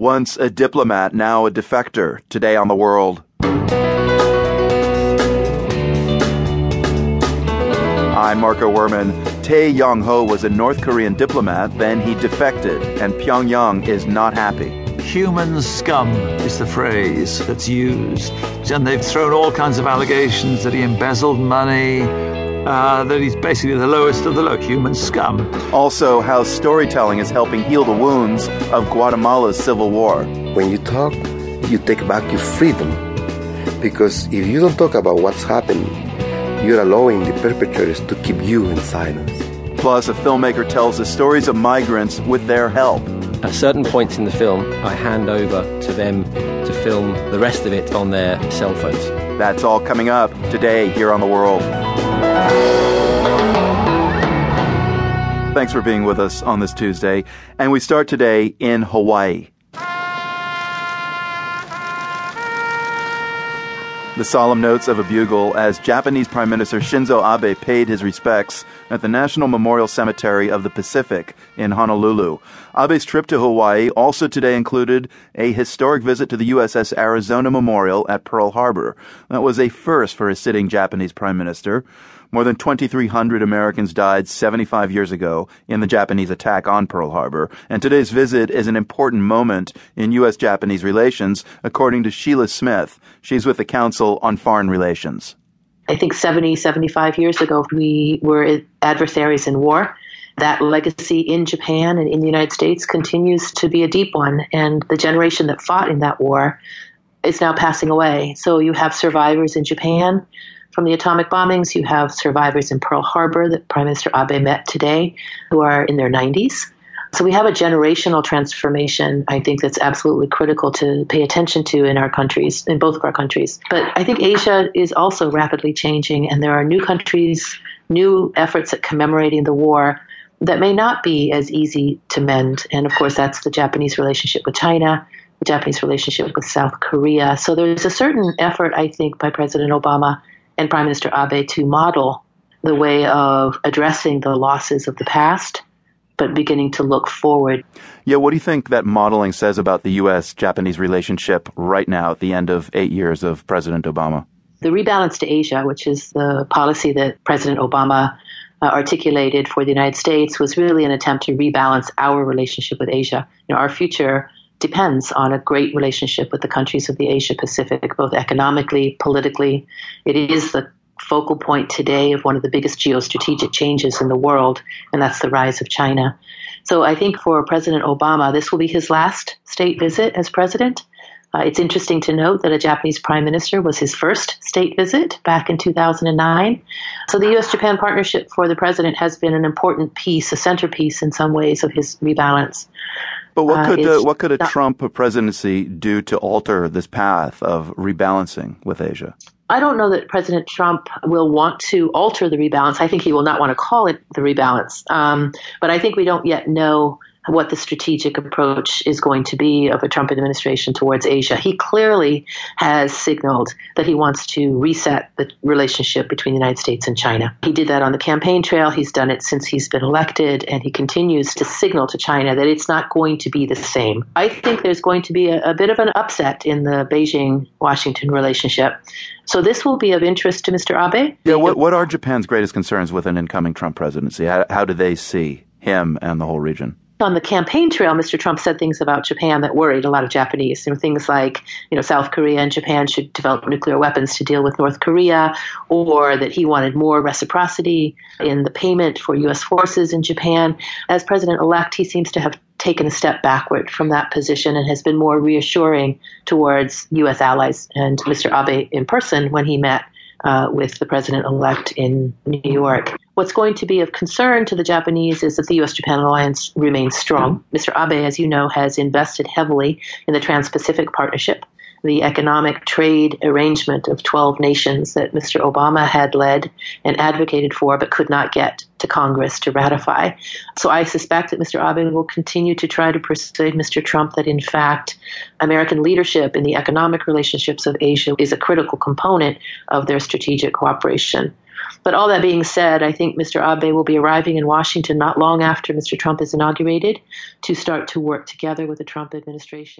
Once a diplomat, now a defector. Today on the world. I'm Marco Werman. Tae Yong Ho was a North Korean diplomat, then he defected, and Pyongyang is not happy. Human scum is the phrase that's used. And they've thrown all kinds of allegations that he embezzled money, uh, that he's basically the lowest of the low, human scum. Also, how storytelling is helping heal the wounds of Guatemala's civil war. When you talk, you take back your freedom. Because if you don't talk about what's happening, you're allowing the perpetrators to keep you in silence. Plus, a filmmaker tells the stories of migrants with their help. At certain points in the film, I hand over to them to film the rest of it on their cell phones. That's all coming up today here on The World. Thanks for being with us on this Tuesday. And we start today in Hawaii. The solemn notes of a bugle as Japanese Prime Minister Shinzo Abe paid his respects at the National Memorial Cemetery of the Pacific in Honolulu. Abe's trip to Hawaii also today included a historic visit to the USS Arizona Memorial at Pearl Harbor. That was a first for a sitting Japanese Prime Minister. More than 2,300 Americans died 75 years ago in the Japanese attack on Pearl Harbor, and today's visit is an important moment in U.S. Japanese relations, according to Sheila Smith. She's with the Council on Foreign Relations. I think 70, 75 years ago, we were adversaries in war. That legacy in Japan and in the United States continues to be a deep one, and the generation that fought in that war is now passing away. So you have survivors in Japan from the atomic bombings. You have survivors in Pearl Harbor that Prime Minister Abe met today who are in their 90s. So we have a generational transformation, I think, that's absolutely critical to pay attention to in our countries, in both of our countries. But I think Asia is also rapidly changing, and there are new countries, new efforts at commemorating the war that may not be as easy to mend. And of course, that's the Japanese relationship with China, the Japanese relationship with South Korea. So there's a certain effort, I think, by President Obama and Prime Minister Abe to model the way of addressing the losses of the past, but beginning to look forward. Yeah, what do you think that modeling says about the U.S. Japanese relationship right now at the end of eight years of President Obama? The rebalance to Asia, which is the policy that President Obama uh, articulated for the United States, was really an attempt to rebalance our relationship with Asia. You know, our future depends on a great relationship with the countries of the Asia Pacific, both economically, politically. It is the focal point today of one of the biggest geostrategic changes in the world, and that's the rise of China. So I think for President Obama, this will be his last state visit as president. Uh, it's interesting to note that a Japanese prime minister was his first state visit back in 2009. So the U.S. Japan partnership for the president has been an important piece, a centerpiece in some ways of his rebalance. But what could uh, what could a not, Trump presidency do to alter this path of rebalancing with Asia? I don't know that President Trump will want to alter the rebalance. I think he will not want to call it the rebalance. Um, but I think we don't yet know what the strategic approach is going to be of a Trump administration towards Asia. He clearly has signaled that he wants to reset the relationship between the United States and China. He did that on the campaign trail. He's done it since he's been elected, and he continues to signal to China that it's not going to be the same. I think there's going to be a, a bit of an upset in the Beijing Washington relationship. So this will be of interest to Mr. Abe. Yeah, what, what are Japan's greatest concerns with an incoming Trump presidency? How, how do they see him and the whole region? On the campaign trail, Mr. Trump said things about Japan that worried a lot of Japanese. You know, things like, you know, South Korea and Japan should develop nuclear weapons to deal with North Korea, or that he wanted more reciprocity in the payment for U.S. forces in Japan. As president elect, he seems to have taken a step backward from that position and has been more reassuring towards U.S. allies and Mr. Abe in person when he met uh, with the president elect in New York. What's going to be of concern to the Japanese is that the U.S. Japan alliance remains strong. Mr. Abe, as you know, has invested heavily in the Trans Pacific Partnership, the economic trade arrangement of 12 nations that Mr. Obama had led and advocated for but could not get to Congress to ratify. So I suspect that Mr. Abe will continue to try to persuade Mr. Trump that, in fact, American leadership in the economic relationships of Asia is a critical component of their strategic cooperation. But all that being said, I think Mr. Abe will be arriving in Washington not long after Mr. Trump is inaugurated to start to work together with the Trump administration.